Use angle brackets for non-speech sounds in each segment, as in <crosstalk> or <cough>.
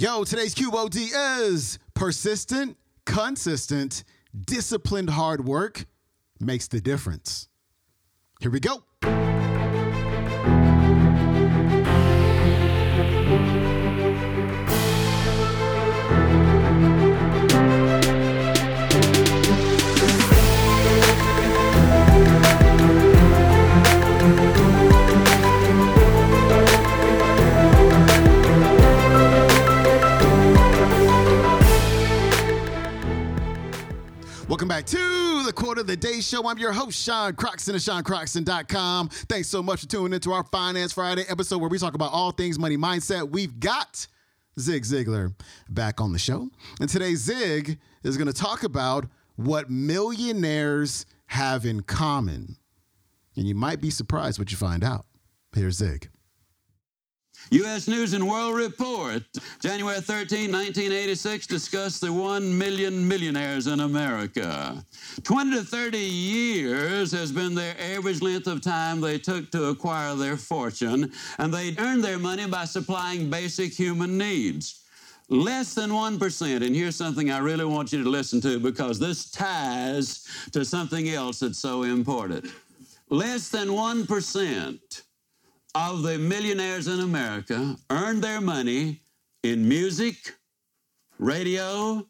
Yo, today's QOD is persistent, consistent, disciplined hard work makes the difference. Here we go. Back to the Quote of the Day Show. I'm your host, Sean Croxton of SeanCroxton.com. Thanks so much for tuning into our Finance Friday episode where we talk about all things money mindset. We've got Zig Ziglar back on the show. And today, Zig is going to talk about what millionaires have in common. And you might be surprised what you find out. Here's Zig. U.S. News and World Report, January 13, 1986, discussed the 1 million millionaires in America. 20 to 30 years has been their average length of time they took to acquire their fortune, and they earned their money by supplying basic human needs. Less than 1%, and here's something I really want you to listen to because this ties to something else that's so important. Less than 1% of the millionaires in America earned their money in music, radio,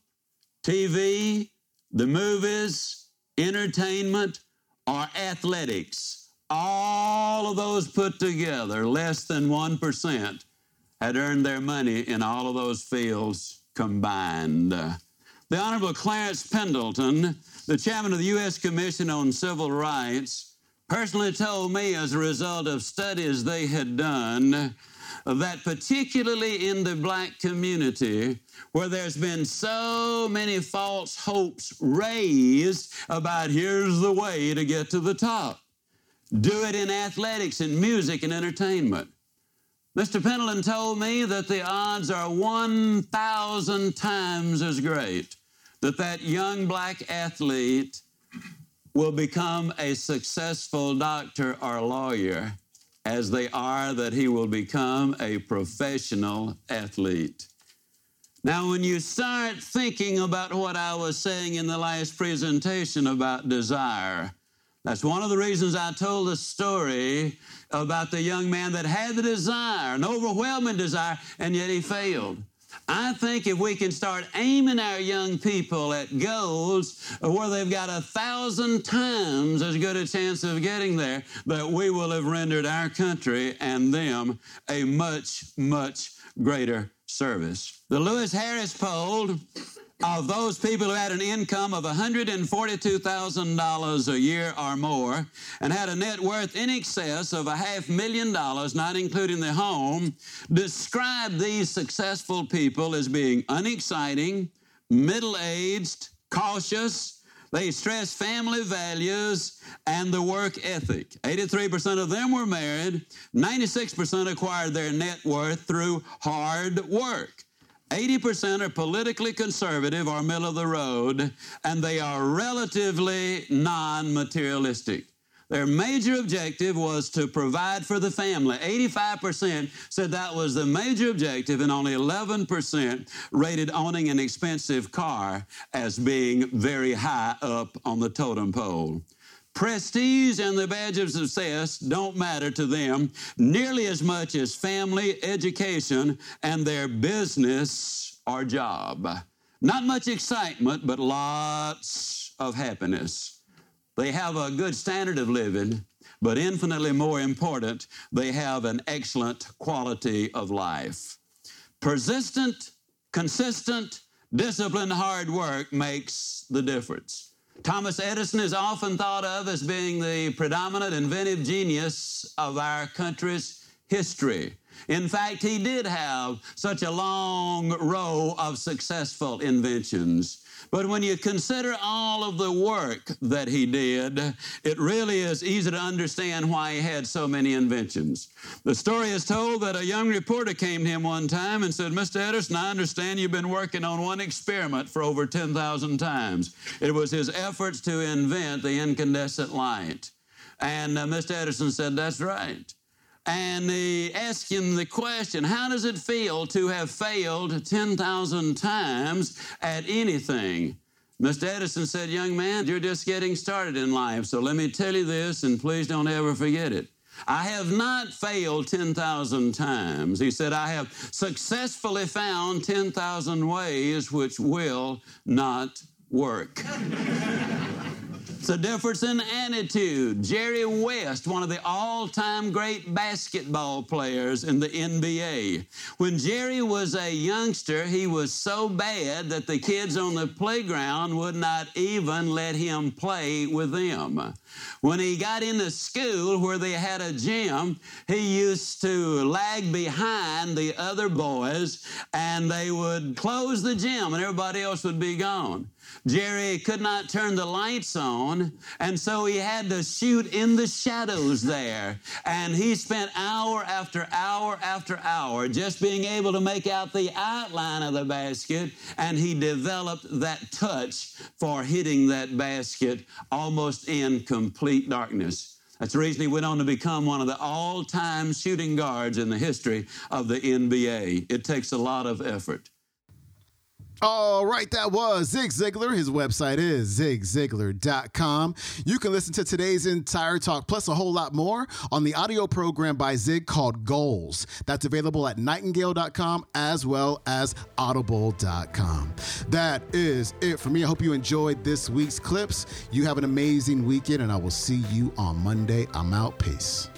TV, the movies, entertainment, or athletics. All of those put together, less than 1%, had earned their money in all of those fields combined. The Honorable Clarence Pendleton, the chairman of the U.S. Commission on Civil Rights, personally told me as a result of studies they had done that particularly in the black community where there's been so many false hopes raised about here's the way to get to the top. Do it in athletics and music and entertainment. Mr. Pendleton told me that the odds are 1,000 times as great that that young black athlete will become a successful doctor or lawyer as they are that he will become a professional athlete. Now, when you start thinking about what I was saying in the last presentation about desire, that's one of the reasons I told the story about the young man that had the desire, an overwhelming desire, and yet he failed. I think if we can start aiming our young people at goals where they've got a thousand times as good a chance of getting there, that we will have rendered our country and them a much, much greater service. The Louis Harris poll of those people who had an income of $142,000 a year or more and had a net worth in excess of a half million dollars, not including the home, described these successful people as being unexciting, middle aged, cautious. They stress family values and the work ethic. 83% of them were married. 96% acquired their net worth through hard work. 80% are politically conservative or middle of the road, and they are relatively non materialistic. Their major objective was to provide for the family. 85% said that was the major objective, and only 11% rated owning an expensive car as being very high up on the totem pole. Prestige and the badge of success don't matter to them nearly as much as family, education, and their business or job. Not much excitement, but lots of happiness. They have a good standard of living, but infinitely more important, they have an excellent quality of life. Persistent, consistent, disciplined hard work makes the difference. Thomas Edison is often thought of as being the predominant inventive genius of our country's history. In fact, he did have such a long row of successful inventions. But when you consider all of the work that he did, it really is easy to understand why he had so many inventions. The story is told that a young reporter came to him one time and said, Mr. Edison, I understand you've been working on one experiment for over 10,000 times. It was his efforts to invent the incandescent light. And uh, Mr. Edison said, That's right. And he asked him the question How does it feel to have failed 10,000 times at anything? Mr. Edison said, Young man, you're just getting started in life, so let me tell you this, and please don't ever forget it. I have not failed 10,000 times. He said, I have successfully found 10,000 ways which will not work. <laughs> A difference in attitude. Jerry West, one of the all time great basketball players in the NBA. When Jerry was a youngster, he was so bad that the kids on the playground would not even let him play with them. When he got into school where they had a gym, he used to lag behind the other boys and they would close the gym and everybody else would be gone. Jerry could not turn the lights on, and so he had to shoot in the shadows there. And he spent hour after hour after hour just being able to make out the outline of the basket, and he developed that touch for hitting that basket almost in complete darkness. That's the reason he went on to become one of the all time shooting guards in the history of the NBA. It takes a lot of effort. All right, that was Zig Ziglar. His website is zigziglar.com. You can listen to today's entire talk, plus a whole lot more, on the audio program by Zig called Goals. That's available at nightingale.com as well as audible.com. That is it for me. I hope you enjoyed this week's clips. You have an amazing weekend, and I will see you on Monday. I'm out. Peace.